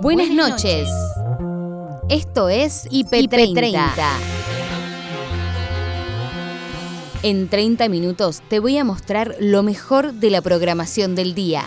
Buenas noches. Esto es IP30. En 30 minutos te voy a mostrar lo mejor de la programación del día.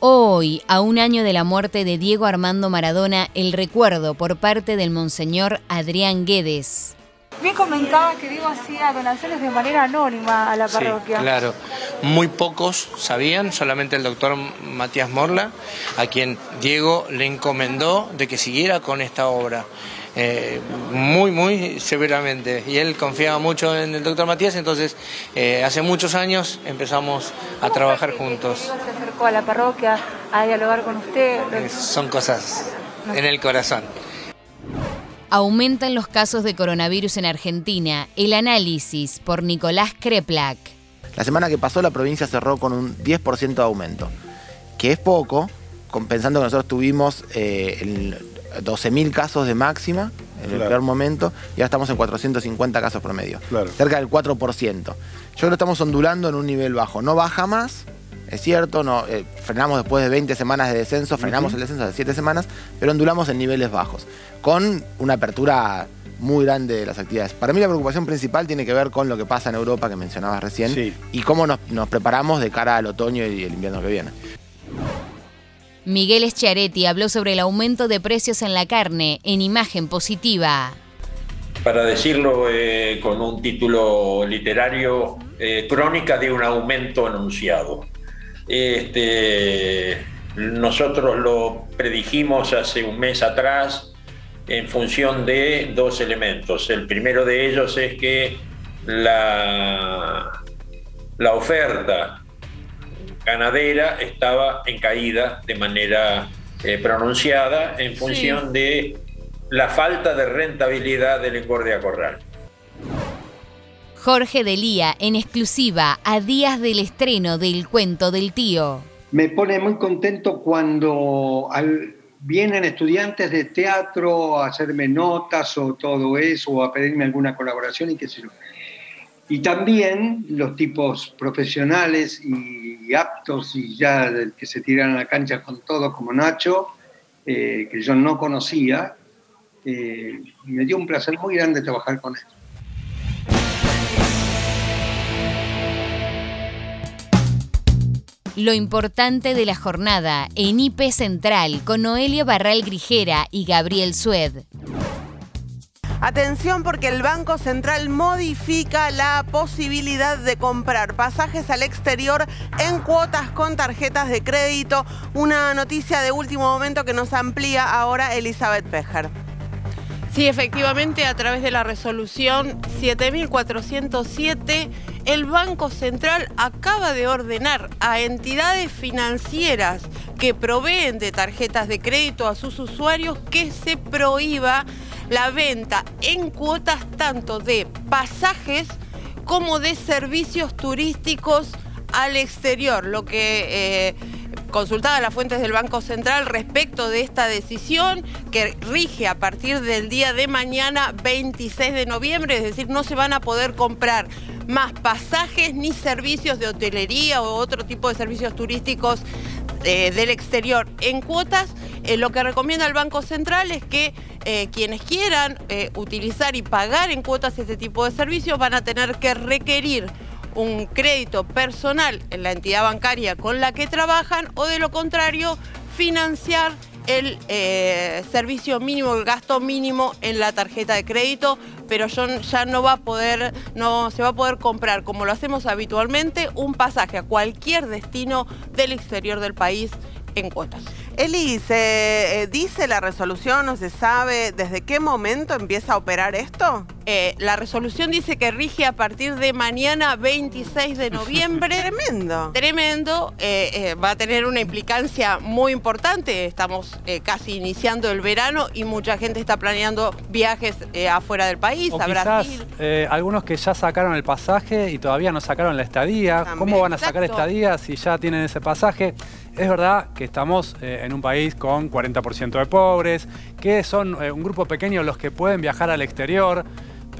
Hoy, a un año de la muerte de Diego Armando Maradona, el recuerdo por parte del monseñor Adrián Guedes. Bien comentaba que Diego hacía donaciones de manera anónima a la parroquia. Sí, claro. Muy pocos sabían, solamente el doctor Matías Morla, a quien Diego le encomendó de que siguiera con esta obra. Eh, muy, muy severamente. Y él confiaba mucho en el doctor Matías, entonces eh, hace muchos años empezamos a trabajar juntos. se acercó a la parroquia a dialogar con usted? Eh, son cosas en el corazón. Aumentan los casos de coronavirus en Argentina. El análisis por Nicolás Kreplak. La semana que pasó la provincia cerró con un 10% de aumento, que es poco, pensando que nosotros tuvimos eh, 12.000 casos de máxima en el peor momento y ahora estamos en 450 casos promedio, cerca del 4%. Yo creo que estamos ondulando en un nivel bajo, no baja más, es cierto, no, eh, frenamos después de 20 semanas de descenso, frenamos el descenso de 7 semanas, pero ondulamos en niveles bajos, con una apertura muy grande de las actividades. Para mí la preocupación principal tiene que ver con lo que pasa en Europa que mencionabas recién y cómo nos, nos preparamos de cara al otoño y el invierno que viene. Miguel Schiaretti habló sobre el aumento de precios en la carne en imagen positiva. Para decirlo eh, con un título literario, eh, crónica de un aumento anunciado. Este, nosotros lo predijimos hace un mes atrás en función de dos elementos. El primero de ellos es que la, la oferta ganadera estaba en caída de manera eh, pronunciada en función de la falta de rentabilidad del engorde a corral. Jorge Delía, en exclusiva, a días del estreno del cuento del tío. Me pone muy contento cuando vienen estudiantes de teatro a hacerme notas o todo eso, o a pedirme alguna colaboración y qué sé yo. Y también los tipos profesionales y, aptos y ya que se tiran a la cancha con todo, como Nacho, eh, que yo no conocía, eh, me dio un placer muy grande trabajar con él. Lo importante de la jornada en IP Central con Noelia Barral Grijera y Gabriel Sued. Atención porque el Banco Central modifica la posibilidad de comprar pasajes al exterior en cuotas con tarjetas de crédito. Una noticia de último momento que nos amplía ahora Elizabeth Pejer. Sí, efectivamente, a través de la resolución 7407, el Banco Central acaba de ordenar a entidades financieras que proveen de tarjetas de crédito a sus usuarios que se prohíba la venta en cuotas tanto de pasajes como de servicios turísticos al exterior, lo que... Eh, consultada las fuentes del Banco Central respecto de esta decisión que rige a partir del día de mañana 26 de noviembre, es decir, no se van a poder comprar más pasajes ni servicios de hotelería o otro tipo de servicios turísticos eh, del exterior en cuotas. Eh, lo que recomienda el Banco Central es que eh, quienes quieran utilizar y pagar en cuotas este tipo de servicios van a tener que requerir un crédito personal en la entidad bancaria con la que trabajan o de lo contrario financiar el eh, servicio mínimo, el gasto mínimo en la tarjeta de crédito, pero ya no va a poder, no se va a poder comprar como lo hacemos habitualmente un pasaje a cualquier destino del exterior del país en cuotas. Eli, ¿se eh, dice la resolución o se sabe desde qué momento empieza a operar esto? Eh, la resolución dice que rige a partir de mañana 26 de noviembre. Tremendo. Tremendo. Eh, va a tener una implicancia muy importante. Estamos casi iniciando el verano y mucha gente está planeando viajes afuera del país, a Brasil. algunos que ya sacaron el pasaje y todavía no sacaron la estadía. ¿Cómo van a sacar estadía si ya tienen ese pasaje? Es verdad que estamos eh, en un país con 40% de pobres, que son eh, un grupo pequeño los que pueden viajar al exterior,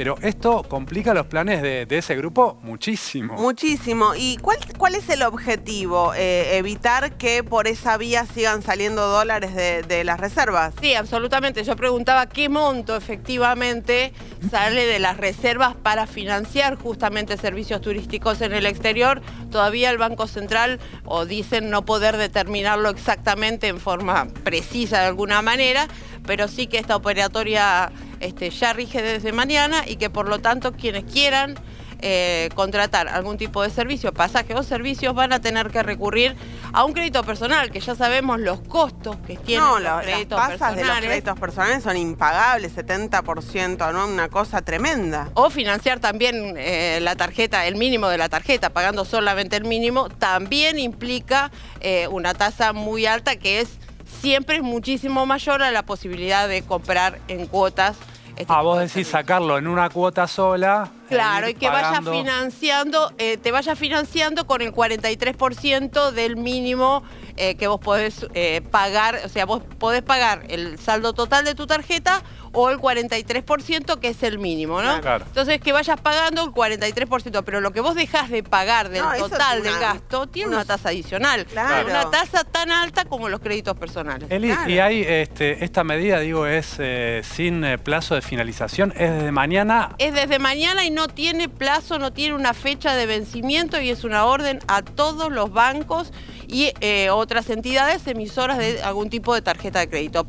pero esto complica los planes de, ese grupo muchísimo. Muchísimo. ¿Y cuál, cuál es el objetivo? Eh, ¿Evitar que por esa vía sigan saliendo dólares de, de las reservas? Sí, absolutamente. Yo preguntaba qué monto efectivamente sale de las reservas para financiar justamente servicios turísticos en el exterior. Todavía el Banco Central, o dicen no poder determinarlo exactamente en forma precisa de alguna manera, pero sí que esta operatoria este, ya rige desde mañana y que por lo tanto quienes quieran eh, contratar algún tipo de servicio, pasaje o servicios, van a tener que recurrir a un crédito personal, que ya sabemos los costos que tienen los créditos las personales. de los créditos personales son impagables, 70%, ¿no? Una cosa tremenda. O financiar también eh, la tarjeta, el mínimo de la tarjeta, pagando solamente el mínimo, también implica eh, una tasa muy alta que es siempre es muchísimo mayor a la posibilidad de comprar en cuotas este ah, vos decís sacarlo en una cuota sola. Claro, y que vaya financiando, eh, te vaya financiando con el 43% del mínimo eh, que vos podés eh, pagar, o sea, vos podés pagar el saldo total de tu tarjeta o el 43% que es el mínimo, ¿no? Entonces que vayas pagando el 43%, pero lo que vos dejás de pagar del total del gasto tiene una tasa adicional. Una tasa tan alta como los créditos personales. Eli, y hay este, esta medida, digo, es eh, sin eh, plazo de finalización, es desde mañana. Es desde mañana y no tiene plazo, no tiene una fecha de vencimiento y es una orden a todos los bancos y eh, otras entidades emisoras de algún tipo de tarjeta de crédito.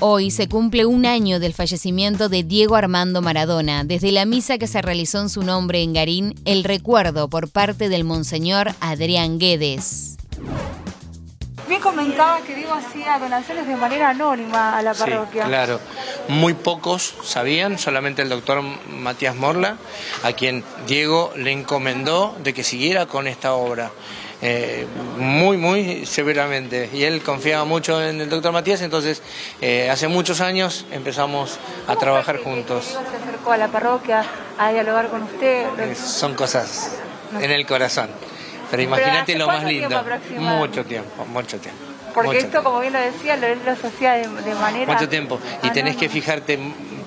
Hoy se cumple un año del fallecimiento de Diego Armando Maradona. Desde la misa que se realizó en su nombre en Garín, el recuerdo por parte del monseñor Adrián Guedes. Bien comentaba que Diego hacía donaciones de manera anónima a la parroquia. Sí, claro, muy pocos sabían, solamente el doctor Matías Morla, a quien Diego le encomendó de que siguiera con esta obra. Eh, muy, muy severamente. Y él confiaba mucho en el doctor Matías, entonces eh, hace muchos años empezamos a trabajar juntos. se acercó a la parroquia a dialogar con usted? Eh, son cosas en el corazón. Pero imagínate lo más lindo. Mucho tiempo, mucho tiempo. Porque esto, como bien lo decía, lo, lo hacía de, de manera... Mucho tiempo. Y tenés que fijarte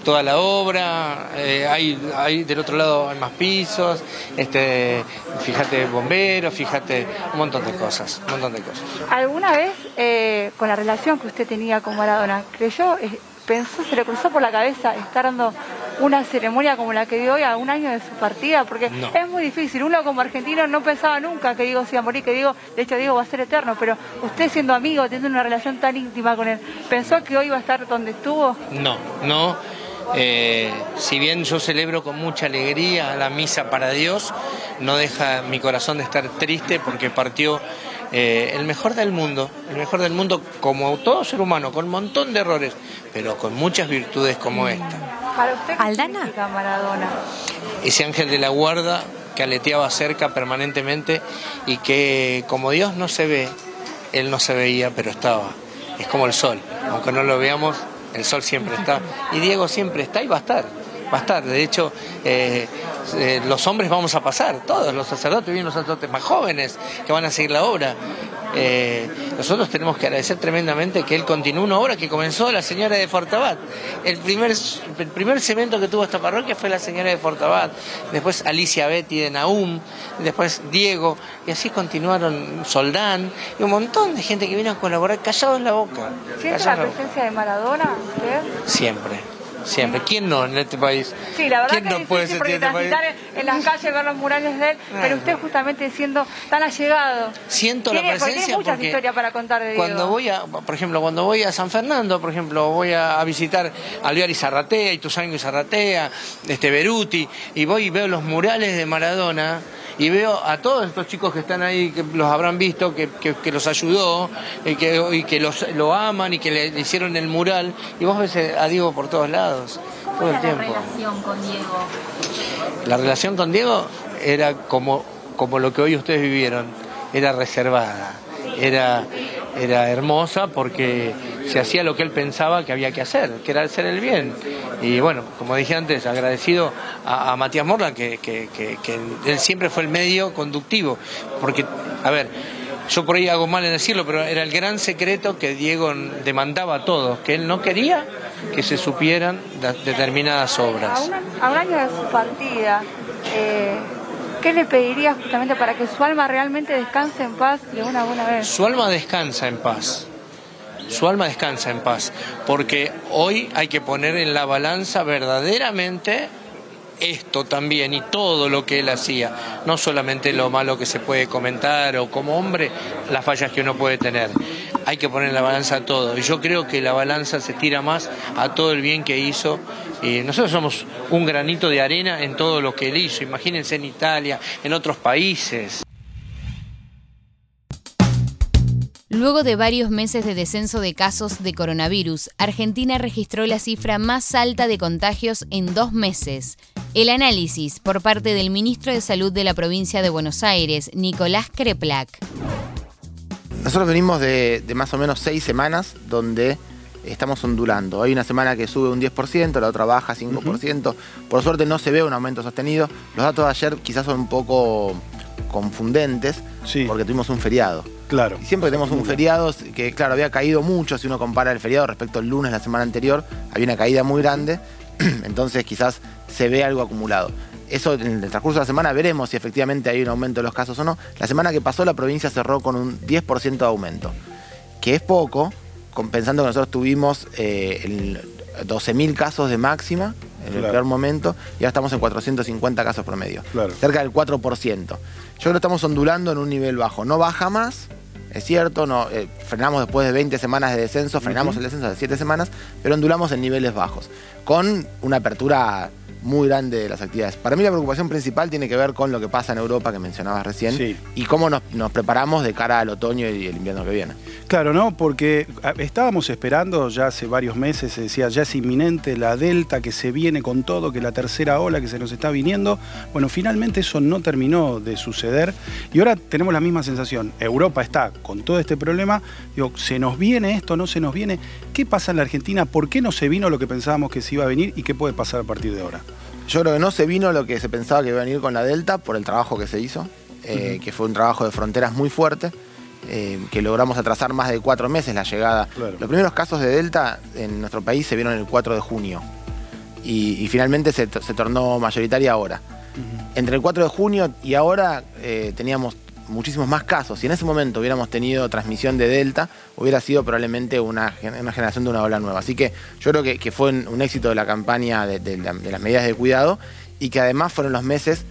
toda la obra, eh, hay, hay del otro lado hay más pisos, este, fíjate bomberos, fíjate un montón de cosas, un montón de cosas. ¿Alguna vez eh, con la relación que usted tenía con Maradona, creyó, eh, pensó, se le cruzó por la cabeza estar dando una ceremonia como la que dio hoy a un año de su partida? Porque es muy difícil. Uno como argentino no pensaba nunca que Diego se iba a morir, que Diego, de hecho Diego va a ser eterno, pero usted siendo amigo, teniendo una relación tan íntima con él, ¿pensó que hoy iba a estar donde estuvo? No, no. Eh, si bien yo celebro con mucha alegría la misa para Dios, no deja mi corazón de estar triste porque partió eh, el mejor del mundo, el mejor del mundo como todo ser humano, con un montón de errores, pero con muchas virtudes como esta. ¿Para usted ¿Aldana? Maradona? Ese ángel de la guarda que aleteaba cerca permanentemente y que como Dios no se ve, él no se veía, pero estaba. Es como el sol, aunque no lo veamos, el sol siempre está. Y Diego siempre está y va a estar. Va a estar. De hecho, eh, eh, los hombres vamos a pasar, todos los sacerdotes, bien los sacerdotes más jóvenes que van a seguir la obra. Eh, nosotros tenemos que agradecer tremendamente que él continúe una obra que comenzó la señora de Fortabat. El primer, el primer cemento que tuvo esta parroquia fue la señora de Fortabat, después Alicia Betty de Naum, después Diego, y así continuaron Soldán, y un montón de gente que vino a colaborar callado en la boca. ¿Siente la presencia de Maradona usted? Siempre Siempre. ¿Quién no en este país? Sí, la verdad que no puede porque este transitar en las calles, ver los murales de él, pero usted justamente siendo tan allegado. Siento la presencia tiene muchas historias para contar de Cuando voy a, por ejemplo, cuando voy a San Fernando, por ejemplo, voy a, visitar Alvear y Zarratea, Ituzaingo y Zarratea, este Beruti, y voy y veo los murales de Maradona, y veo a todos estos chicos que están ahí, que los habrán visto, que, los ayudó y que, y que los, lo aman y que le, hicieron el mural, y vos ves a Diego por todos lados, todo el tiempo. la relación con Diego? La relación con Diego era como, como lo que hoy ustedes vivieron, era reservada, era, era hermosa porque se hacía lo que él pensaba que había que hacer, que era hacer el bien. Y bueno, como dije antes, agradecido a, Matías Morla, que, él siempre fue el medio conductivo. Porque, a ver, yo por ahí hago mal en decirlo, pero era el gran secreto que Diego demandaba a todos, que él no quería que se supieran determinadas obras. A un, año de su partida, eh, ¿qué le pediría justamente para que su alma realmente descanse en paz de una buena vez? Su alma descansa en paz. Su alma descansa en paz, porque hoy hay que poner en la balanza verdaderamente esto también y todo lo que él hacía, no solamente lo malo que se puede comentar o como hombre las fallas que uno puede tener. Hay que poner la balanza todo. Y yo creo que la balanza se tira más a todo el bien que hizo. Y nosotros somos un granito de arena en todo lo que él hizo. Imagínense en Italia, en otros países. Luego de varios meses de descenso de casos de coronavirus, Argentina registró la cifra más alta de contagios en dos meses. El análisis por parte del ministro de Salud de la provincia de Buenos Aires, Nicolás Creplac. Nosotros venimos de, más o menos seis semanas donde estamos ondulando. Hay una semana que sube un 10%, la otra baja 5%. Por suerte no se ve un aumento sostenido. Los datos de ayer quizás son un poco confundentes porque tuvimos un feriado. Claro. Y siempre tenemos un feriado que, claro, había caído mucho. Si uno compara el feriado respecto al lunes la semana anterior, había una caída muy grande. Entonces quizás se ve algo acumulado. Eso en el transcurso de la semana veremos si efectivamente hay un aumento de los casos o no. La semana que pasó la provincia cerró con un 10% de aumento, que es poco, pensando que nosotros tuvimos eh, 12.000 casos de máxima en el peor momento y ahora estamos en 450 casos promedio. Cerca del 4%. Yo creo que estamos ondulando en un nivel bajo. No baja más, es cierto, no, eh, frenamos después de 20 semanas de descenso, frenamos el descenso de 7 semanas, pero ondulamos en niveles bajos, con una apertura muy grande de las actividades. Para mí la preocupación principal tiene que ver con lo que pasa en Europa que mencionabas recién y cómo nos, preparamos de cara al otoño y el invierno que viene. Claro, ¿no? Porque estábamos esperando ya hace varios meses, se decía, ya es inminente la delta que se viene con todo, que la tercera ola que se nos está viniendo. Bueno, finalmente eso no terminó de suceder y ahora tenemos la misma sensación. Europa está con todo este problema, digo, ¿se nos viene esto? ¿No se nos viene? ¿Qué pasa en la Argentina? ¿Por qué no se vino lo que pensábamos que se iba a venir y qué puede pasar a partir de ahora? Yo creo que no se vino lo que se pensaba que iba a venir con la Delta por el trabajo que se hizo, eh, que fue un trabajo de fronteras muy fuerte, eh, que logramos atrasar más de cuatro meses la llegada. Los primeros casos de Delta en nuestro país se vieron el 4 de junio y, finalmente se, tornó mayoritaria ahora. Entre el 4 de junio y ahora eh, teníamos muchísimos más casos. Si en ese momento hubiéramos tenido transmisión de Delta, hubiera sido probablemente una, generación de una ola nueva. Así que yo creo que, fue un, éxito de la campaña de, las medidas de cuidado y que además fueron los meses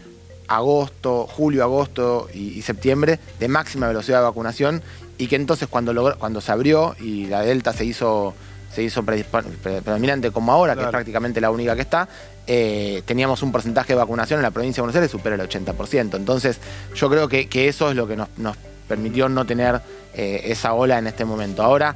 agosto, julio, agosto y, septiembre de máxima velocidad de vacunación y que entonces cuando, cuando se abrió y la Delta se hizo se hizo predominante como ahora, que es prácticamente la única que está, eh, teníamos un porcentaje de vacunación en la provincia de Buenos Aires supera el 80%. Entonces, yo creo que, eso es lo que nos, permitió no tener eh, esa ola en este momento. Ahora,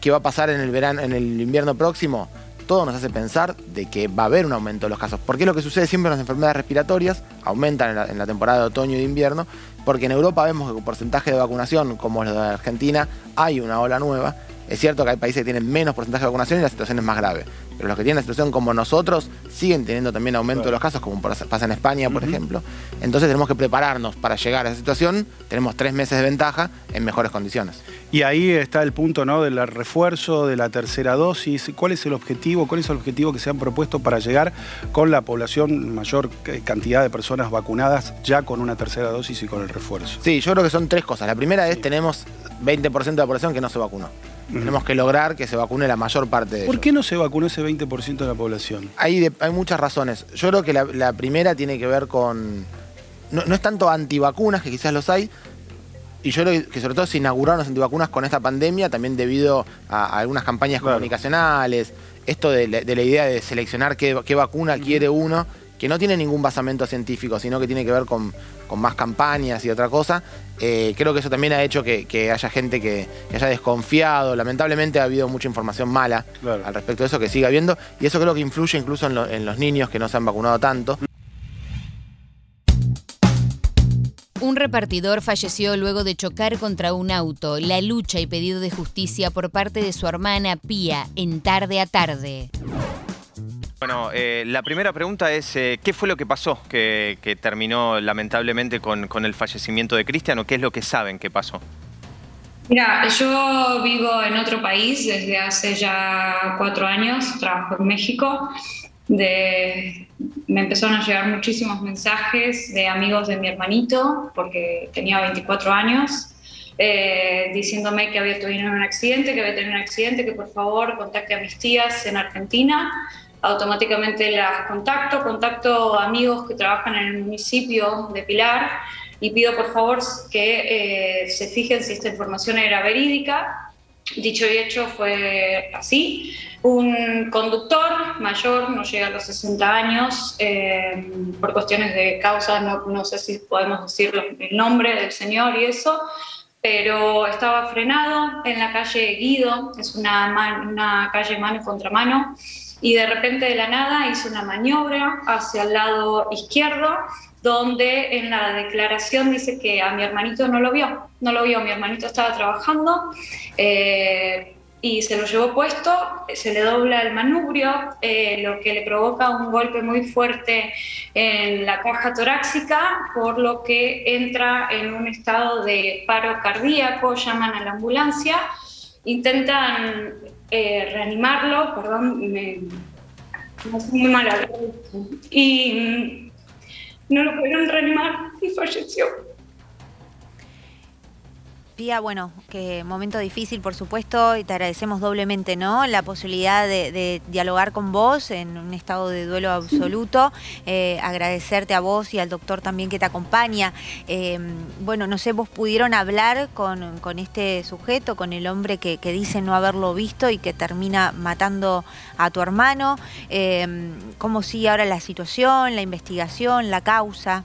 ¿qué va a pasar en el invierno próximo? Todo nos hace pensar de que va a haber un aumento de los casos. Porque es lo que sucede siempre en las enfermedades respiratorias, aumentan en la, en la temporada de otoño y de invierno, porque en Europa vemos que con porcentaje de vacunación, como los de Argentina, hay una ola nueva es cierto que hay países que tienen menos porcentaje de vacunación y la situación es más grave. Pero los que tienen la situación como nosotros siguen teniendo también aumento de los casos, como pasa en España, por ejemplo. Entonces tenemos que prepararnos para llegar a esa situación. Tenemos tres meses de ventaja en mejores condiciones. Y ahí está el punto ¿no? del refuerzo de la tercera dosis. ¿Cuál es el objetivo? ¿Cuál es el objetivo que se han propuesto para llegar con la población, mayor cantidad de personas vacunadas ya con una tercera dosis y con el refuerzo? Sí, yo creo que son tres cosas. La primera es tenemos 20% de la población que no se vacunó. Tenemos que lograr que se vacune la mayor parte de ¿Por qué no se vacunó ese 20% de la población? Hay, hay muchas razones. Yo creo que la, primera tiene que ver con... No, es tanto antivacunas, que quizás los hay, y yo creo que sobre todo se inauguraron las antivacunas con esta pandemia, también debido a, algunas campañas comunicacionales, esto de, la idea de seleccionar qué, vacuna quiere uno que no tiene ningún basamento científico, sino que tiene que ver con, más campañas y otra cosa. Eh, creo que eso también ha hecho que, haya gente que, haya desconfiado. Lamentablemente ha habido mucha información mala al respecto de eso, que sigue habiendo, y eso creo que influye incluso en, los niños que no se han vacunado tanto. Un repartidor falleció luego de chocar contra un auto. La lucha y pedido de justicia por parte de su hermana Pía en tarde a tarde. Bueno, eh, la primera pregunta es, eh, ¿qué fue lo que pasó que, terminó lamentablemente con, el fallecimiento de Cristian o qué es lo que saben que pasó? Mira, yo vivo en otro país desde hace ya cuatro años, trabajo en México. Me empezaron a llegar muchísimos mensajes de amigos de mi hermanito, porque tenía 24 años, eh, diciéndome que había tenido un accidente, que había tenido un accidente, que por favor contacte a mis tías en Argentina. Automáticamente las contacto, contacto amigos que trabajan en el municipio de Pilar y pido por favor que eh, se fijen si esta información era verídica. Dicho y hecho fue así. Un conductor mayor, no llega a los 60 años, eh, por cuestiones de causa, no, no, sé si podemos decir el nombre del señor y eso, pero estaba frenado en la calle Guido, es una, una calle mano contra mano, y de repente de la nada hizo una maniobra hacia el lado izquierdo donde en la declaración dice que a mi hermanito no lo vio, no lo vio, mi hermanito estaba trabajando eh, y se lo llevó puesto, se le dobla el manubrio, eh, lo que le provoca un golpe muy fuerte en la caja torácica, por lo que entra en un estado de paro cardíaco, llaman a la ambulancia, intentan eh, reanimarlo, perdón, me, me muy mal y no lo pudieron reanimar y falleció. Bueno, qué momento difícil, por supuesto, y te agradecemos doblemente, ¿no? La posibilidad de, dialogar con vos en un estado de duelo absoluto. Eh, agradecerte a vos y al doctor también que te acompaña. Em, bueno, no sé, vos pudieron hablar con, este sujeto, con el hombre que, dice no haberlo visto y que termina matando a tu hermano. Em, ¿Cómo sigue ahora la situación, la investigación, la causa?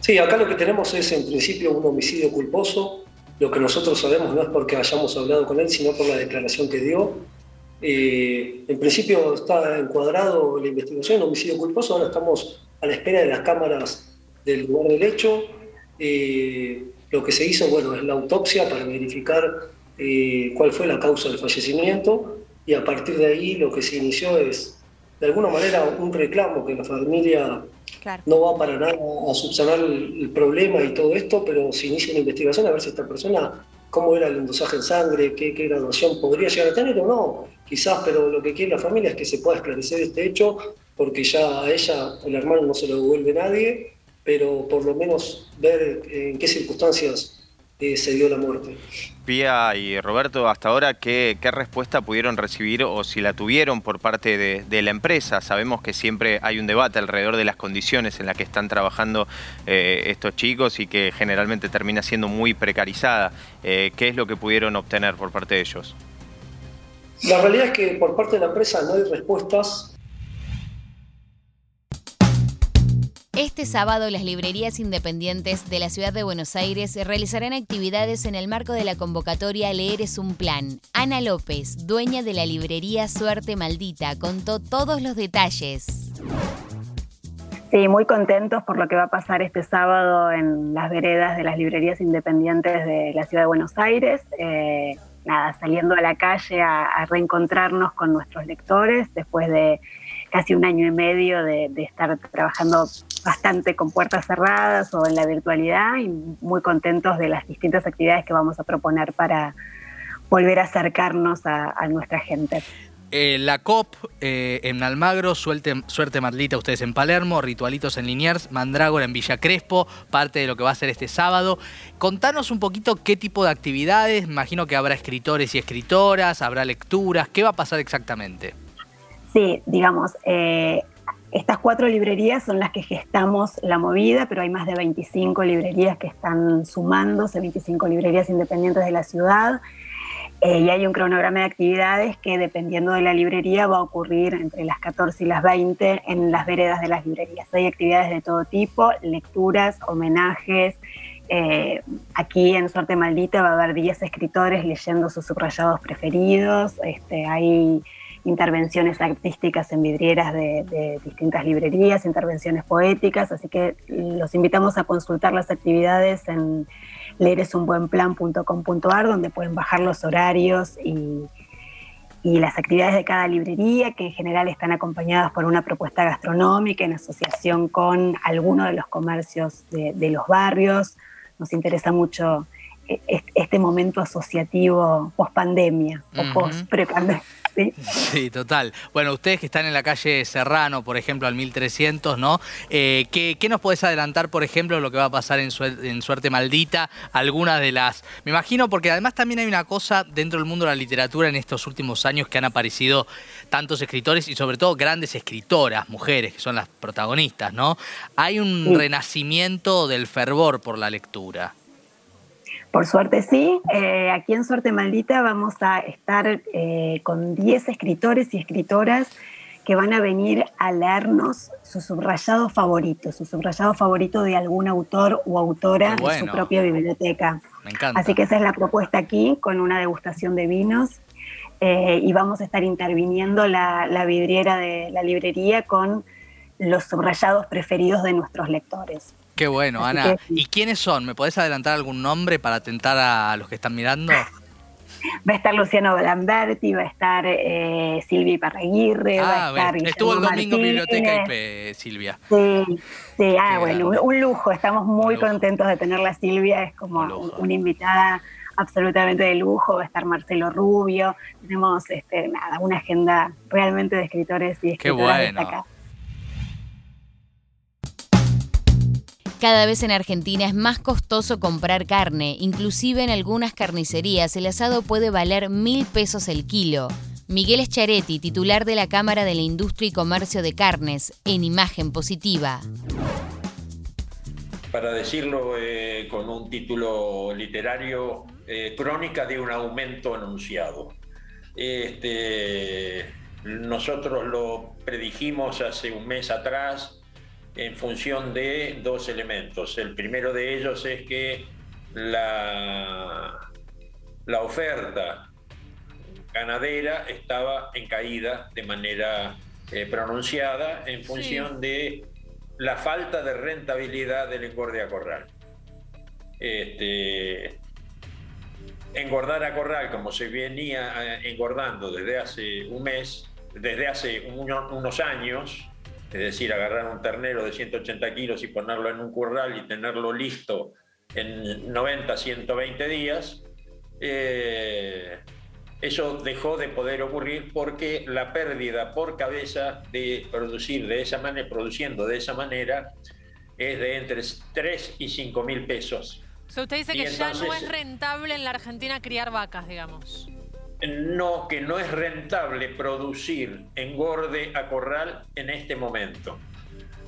Sí, acá lo que tenemos es en principio un homicidio culposo. Lo que nosotros sabemos no es porque hayamos hablado con él, sino por la declaración que dio. Eh, en principio está encuadrado la investigación, homicidio culposo. Ahora estamos a la espera de las cámaras del lugar del hecho. Eh, lo que se hizo, bueno, es la autopsia para verificar eh, cuál fue la causa del fallecimiento y a partir de ahí lo que se inició es, de alguna manera, un reclamo que la familia no va para nada a subsanar el, problema y todo esto, pero se inicia una investigación a ver si esta persona, cómo era el endosaje en sangre, qué, graduación podría llegar a tener o no. Quizás, pero lo que quiere la familia es que se pueda esclarecer este hecho, porque ya a ella, el hermano, no se lo devuelve nadie, pero por lo menos ver en qué circunstancias se dio la muerte. Pía y Roberto, hasta ahora, ¿qué, respuesta pudieron recibir o si la tuvieron por parte de, la empresa? Sabemos que siempre hay un debate alrededor de las condiciones en las que están trabajando eh, estos chicos y que generalmente termina siendo muy precarizada. Eh, ¿Qué es lo que pudieron obtener por parte de ellos? La realidad es que por parte de la empresa no hay respuestas Este sábado las librerías independientes de la ciudad de Buenos Aires realizarán actividades en el marco de la convocatoria Leer es un plan. Ana López, dueña de la librería Suerte Maldita, contó todos los detalles. Sí, muy contentos por lo que va a pasar este sábado en las veredas de las librerías independientes de la ciudad de Buenos Aires. Eh, nada, saliendo a la calle a reencontrarnos con nuestros lectores después de casi un año y medio de, estar trabajando bastante con puertas cerradas o en la virtualidad y muy contentos de las distintas actividades que vamos a proponer para volver a acercarnos a, nuestra gente. Eh, la COP eh, en Almagro, suerte, suerte Marlita, ustedes en Palermo, Ritualitos en Liniers, Mandrágora en Villa Crespo, parte de lo que va a ser este sábado. Contanos un poquito qué tipo de actividades, imagino que habrá escritores y escritoras, habrá lecturas, ¿qué va a pasar exactamente? Sí, digamos, eh, estas cuatro librerías son las que gestamos la movida, pero hay más de 25 librerías que están sumándose, 25 librerías independientes de la ciudad. Eh, y hay un cronograma de actividades que dependiendo de la librería va a ocurrir entre las 14 y las 20 en las veredas de las librerías. Hay actividades de todo tipo, lecturas, homenajes. Eh, aquí en Suerte Maldita va a haber 10 escritores leyendo sus subrayados preferidos. Este, hay intervenciones artísticas en vidrieras de, distintas librerías, intervenciones poéticas, así que los invitamos a consultar las actividades en leeresunbuenplan.com.ar, donde pueden bajar los horarios y, las actividades de cada librería, que en general están acompañadas por una propuesta gastronómica en asociación con alguno de los comercios de, de los barrios. Nos interesa mucho este momento asociativo post pandemia o post prepandemia. ¿Sí? total. Bueno, ustedes que están en la calle Serrano, por ejemplo, al 1300, ¿no? Eh, ¿qué, nos podés adelantar, por ejemplo, lo que va a pasar en, Suerte Maldita? Algunas de las... Me imagino, porque además también hay una cosa dentro del mundo de la literatura en estos últimos años que han aparecido tantos escritores y sobre todo grandes escritoras, mujeres, que son las protagonistas, ¿no? Hay un renacimiento del fervor por la lectura. Por suerte sí, eh, aquí en Suerte Maldita vamos a estar eh, con 10 escritores y escritoras que van a venir a leernos su subrayado favorito, su subrayado favorito de algún autor o autora de su propia biblioteca. Me encanta. Así que esa es la propuesta aquí, con una degustación de vinos. Eh, y vamos a estar interviniendo la, la vidriera de la librería con los subrayados preferidos de nuestros lectores. Qué bueno, Ana. ¿Y quiénes son? ¿Me podés adelantar algún nombre para atentar a los que están mirando? Va a estar Luciano Lamberti, va a estar eh, Silvia Parraguirre, va a ah, estar Estuvo el domingo en Biblioteca IP, Silvia. Sí, sí, ah, bueno, un, lujo. Estamos muy contentos de tenerla Silvia, es como una invitada absolutamente de lujo, va a estar Marcelo Rubio, tenemos este, nada, una agenda realmente de escritores y escritoras Qué bueno. Cada vez en Argentina es más costoso comprar carne, inclusive en algunas carnicerías el asado puede valer mil pesos el kilo. Miguel Escharetti, titular de la Cámara de la Industria y Comercio de Carnes, en imagen positiva. Para decirlo eh, con un título literario, eh, crónica de un aumento anunciado. Este, nosotros lo predijimos hace un mes atrás, en función de dos elementos. El primero de ellos es que la, la oferta ganadera estaba en caída de manera eh, pronunciada en función de la falta de rentabilidad del engorde a corral. Este, engordar a corral, como se venía eh, engordando desde hace un mes, desde hace unos años, es decir, agarrar un ternero de 180 kilos y ponerlo en un curral y tenerlo listo en 90, 120 días, eh, eso dejó de poder ocurrir porque la pérdida por cabeza de producir de esa manera, produciendo de esa manera, es de entre 3 y 5 mil pesos. usted dice que ya no es rentable en la Argentina criar vacas, digamos no, que no es rentable producir engorde a corral en este momento.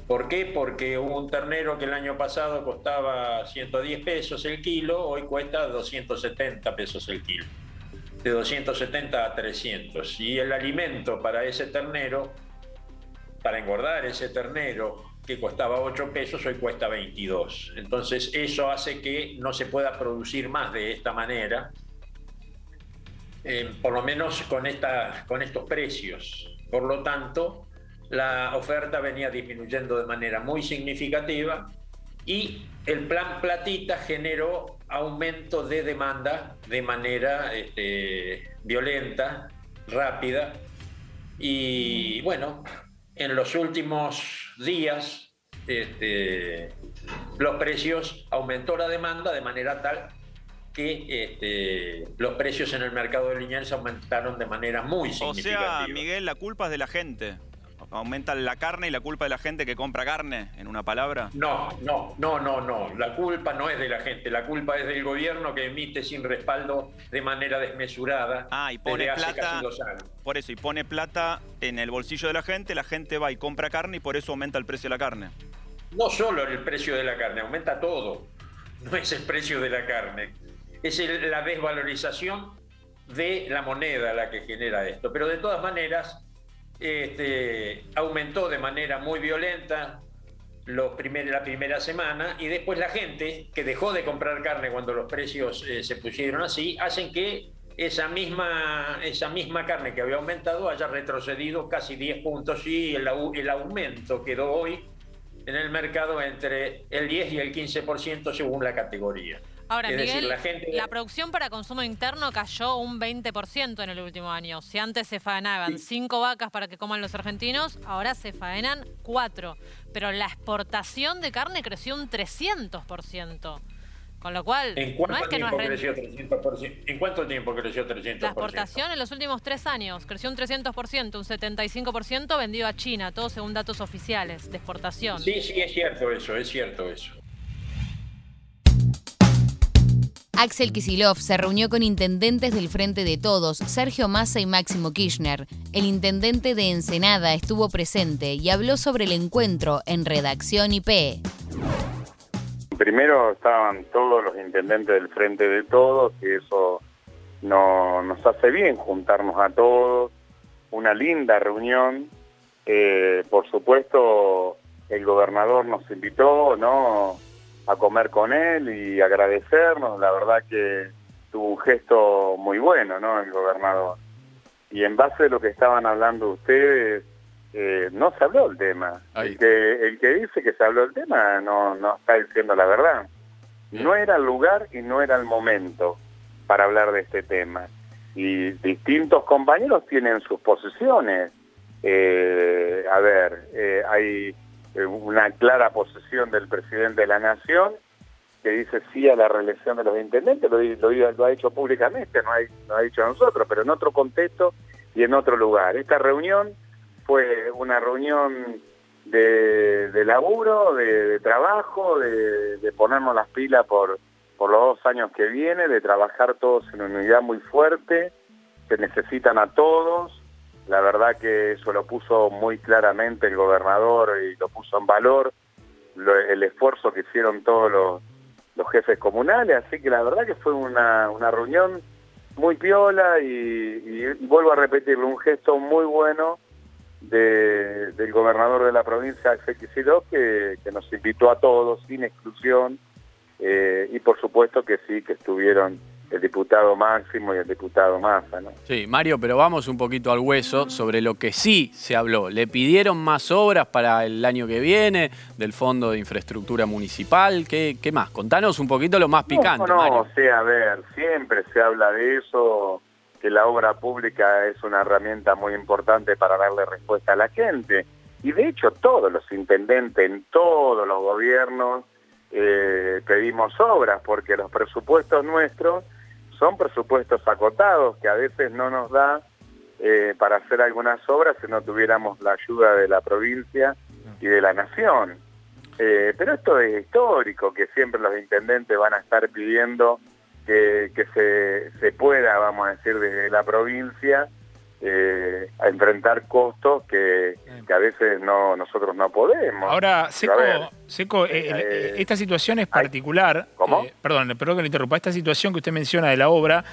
¿Por qué? Porque un ternero que el año pasado costaba 110 pesos el kilo, hoy cuesta 270 pesos el kilo. De 270 a 300. Y el alimento para ese ternero, para engordar ese ternero que costaba 8 pesos, hoy cuesta 22. Entonces eso hace que no se pueda producir más de esta manera eh, por lo menos con, esta, con estos precios. Por lo tanto, la oferta venía disminuyendo de manera muy significativa y el plan platita generó aumento de demanda de manera este, violenta, rápida. Y bueno, en los últimos días este, los precios aumentó la demanda de manera tal que este, los precios en el mercado de Liniers aumentaron de manera muy significativa. O sea, Miguel, la culpa es de la gente. ¿Aumenta la carne y la culpa de la gente que compra carne, en una palabra? No, no, no, no, no. La culpa no es de la gente, la culpa es del gobierno que emite sin respaldo de manera desmesurada. Ah, y pone plata. Por eso, y pone plata en el bolsillo de la gente, la gente va y compra carne y por eso aumenta el precio de la carne. No solo el precio de la carne, aumenta todo. No es el precio de la carne es la desvalorización de la moneda la que genera esto. Pero de todas maneras, este, aumentó de manera muy violenta los la primera semana y después la gente que dejó de comprar carne cuando los precios eh, se pusieron así, hacen que esa misma, esa misma carne que había aumentado haya retrocedido casi 10 puntos y el, el aumento quedó hoy en el mercado entre el 10 y el 15% según la categoría. Ahora, Miguel, la, producción para consumo interno cayó un 20% en el último año. Si antes se faenaban cinco vacas para que coman los argentinos, ahora se faenan cuatro. Pero la exportación de carne creció un 300%. Con lo cual, ¿En cuánto, no es que tiempo, no creció 300%? ¿En cuánto tiempo creció 300%? La exportación en los últimos tres años creció un 300%, un 75% vendido a China, todo según datos oficiales de exportación. Sí, sí, es cierto eso, es cierto eso. Axel Kisilov se reunió con intendentes del Frente de Todos, Sergio Massa y Máximo Kirchner. El intendente de Ensenada estuvo presente y habló sobre el encuentro en Redacción IP. Primero estaban todos los intendentes del Frente de Todos, y eso no, nos hace bien juntarnos a todos, una linda reunión. Eh, por supuesto, el gobernador nos invitó, ¿no? A comer con él y agradecernos. La verdad que tuvo un gesto muy bueno, ¿no? El gobernador. Y en base a lo que estaban hablando ustedes, eh, no se habló el tema. El que, el que dice que se habló el tema no, no está diciendo la verdad. No era el lugar y no era el momento para hablar de este tema. Y distintos compañeros tienen sus posiciones. Eh, a ver, eh, hay una clara posición del presidente de la Nación que dice sí a la reelección de los intendentes, lo, ha hecho públicamente, no ha, dicho a nosotros, pero en otro contexto y en otro lugar. Esta reunión fue una reunión de, laburo, de, trabajo, de, de, ponernos las pilas por, por los dos años que viene, de trabajar todos en una unidad muy fuerte, se necesitan a todos, la verdad que eso lo puso muy claramente el gobernador y lo puso en valor, el esfuerzo que hicieron todos los, jefes comunales, así que la verdad que fue una, reunión muy piola y, vuelvo a repetirlo, un gesto muy bueno del gobernador de la provincia, Axel que nos invitó a todos sin exclusión eh, y por supuesto que sí, que estuvieron el diputado Máximo y el diputado Massa. ¿no? Sí, Mario, pero vamos un poquito al hueso sobre lo que sí se habló. ¿Le pidieron más obras para el año que viene del Fondo de Infraestructura Municipal? ¿Qué, qué más? Contanos un poquito lo más picante. No, no, o sea, a ver, siempre se habla de eso, que la obra pública es una herramienta muy importante para darle respuesta a la gente. Y de hecho todos los intendentes en todos los gobiernos eh, pedimos obras, porque los presupuestos nuestros son presupuestos acotados que a veces no nos da eh, para hacer algunas obras si no tuviéramos la ayuda de la provincia y de la nación. Eh, pero esto es histórico, que siempre los intendentes van a estar pidiendo que, se, se pueda, vamos a decir, desde la provincia eh, a enfrentar costos que, a veces no nosotros no podemos. Ahora, Seco, eh, eh, esta situación es particular. ¿Cómo? perdón, perdón que le interrumpa. Esta situación que usted menciona de la obra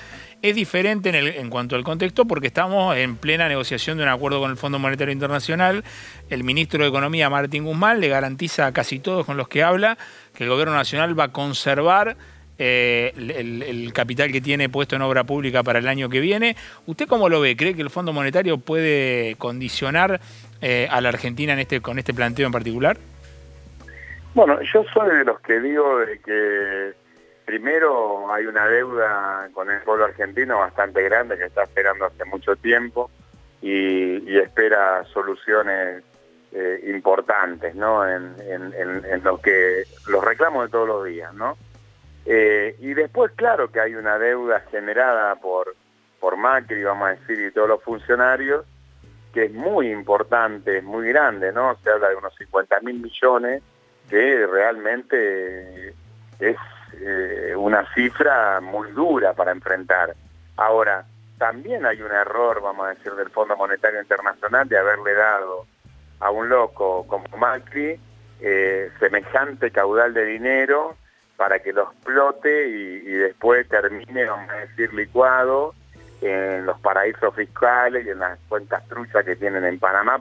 es diferente en, el, en cuanto al contexto porque estamos en plena negociación de un acuerdo con el Fondo Monetario Internacional. El ministro de Economía, Martín Guzmán, le garantiza a casi todos con los que habla que el gobierno nacional va a conservar eh, el, capital que tiene puesto en obra pública para el año que viene. ¿Usted cómo lo ve? ¿Cree que el Fondo Monetario puede condicionar eh, a la Argentina en este, con este planteo en particular? Bueno, yo soy de los que digo de que primero hay una deuda con el pueblo argentino bastante grande que está esperando hace mucho tiempo y, espera soluciones eh, importantes ¿no? En, en, lo que los reclamos de todos los días, ¿no? Eh, y después, claro que hay una deuda generada por, por Macri, vamos a decir, y todos los funcionarios, que es muy importante, es muy grande, ¿no? Se habla de unos 50 mil millones, que realmente es eh, una cifra muy dura para enfrentar. Ahora, también hay un error, vamos a decir, del Fondo Monetario Internacional de haberle dado a un loco como Macri eh, semejante caudal de dinero para que lo explote y, después termine, vamos a decir, licuado en los paraísos fiscales y en las cuentas truchas que tienen en Panamá.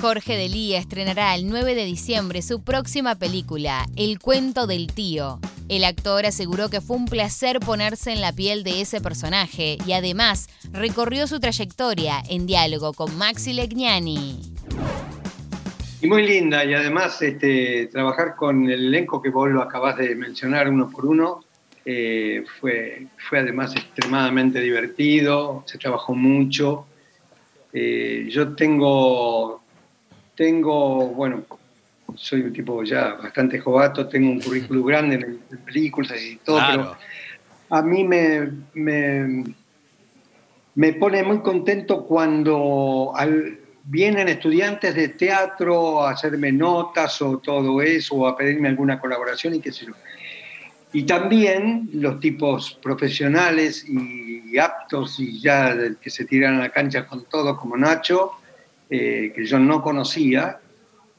Jorge Delía estrenará el 9 de diciembre su próxima película, El cuento del tío. El actor aseguró que fue un placer ponerse en la piel de ese personaje y además recorrió su trayectoria en diálogo con Maxi Legnani. Y muy linda, y además este, trabajar con el elenco que vos lo acabas de mencionar uno por uno, eh, fue, fue además extremadamente divertido, se trabajó mucho. Eh, yo tengo, tengo, bueno, soy un tipo ya bastante jovato, tengo un currículum grande en, películas y todo, pero a mí me, me, me, pone muy contento cuando vienen estudiantes de teatro a hacerme notas o todo eso, o a pedirme alguna colaboración y qué sé yo. Y también los tipos profesionales y aptos y ya que se tiran a la cancha con todo, como Nacho, eh, que yo no conocía,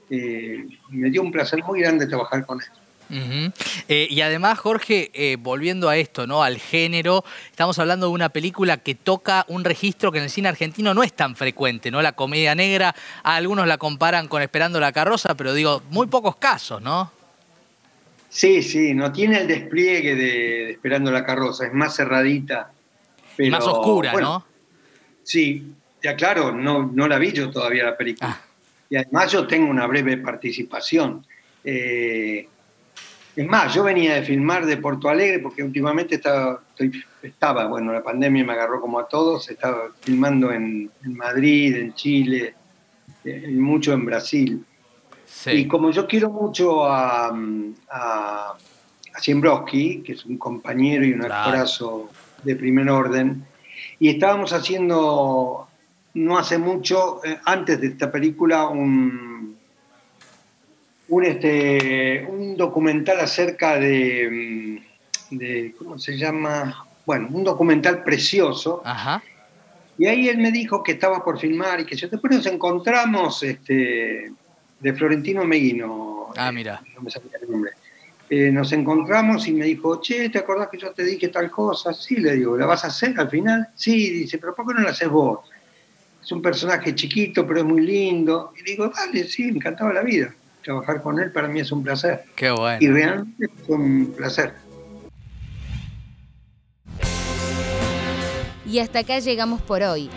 eh, me dio un placer muy grande trabajar con él. Eh, y además, Jorge, eh, volviendo a esto, ¿no? Al género, estamos hablando de una película que toca un registro que en el cine argentino no es tan frecuente, ¿no? La comedia negra, algunos la comparan con Esperando la carroza, pero digo, muy pocos casos, ¿no? Sí, sí, no tiene el despliegue de, Esperando la carroza, es más cerradita. y más oscura, ¿no? Sí, ya claro, no, no la vi yo todavía la película. Ah. Y además yo tengo una breve participación. Eh, es más, yo venía de filmar de Porto Alegre porque últimamente estaba, estaba, bueno, la pandemia me agarró como a todos, estaba filmando en, Madrid, en Chile, y mucho en Brasil. Y como yo quiero mucho a, a, que es un compañero y un actorazo de primer orden, y estábamos haciendo no hace mucho, eh, antes de esta película, un, un, este, un documental acerca de, mm, de, ¿cómo se llama? Bueno, un documental precioso. Y ahí él me dijo que estaba por filmar y que yo después nos encontramos este, de Florentino Meguino. Ah, mira. No me sabía el nombre. Eh, nos encontramos y me dijo, che, ¿te acordás que yo te dije tal cosa? Sí, le digo, ¿la vas a hacer al final? Sí, dice, pero ¿por qué no la haces vos? Es un personaje chiquito, pero es muy lindo. Y digo, vale, sí, me encantaba la vida trabajar con él para mí es un placer. Qué bueno. Y realmente fue un placer. Y hasta acá llegamos por hoy.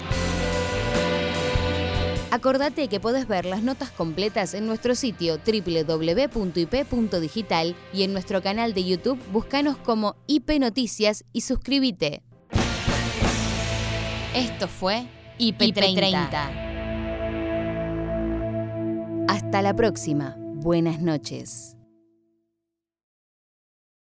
Acordate que podés ver las notas completas en nuestro sitio www.ip.digital y en nuestro canal de YouTube búscanos como IP Noticias y suscríbete. Esto fue IP30. Hasta la próxima. Buenas noches.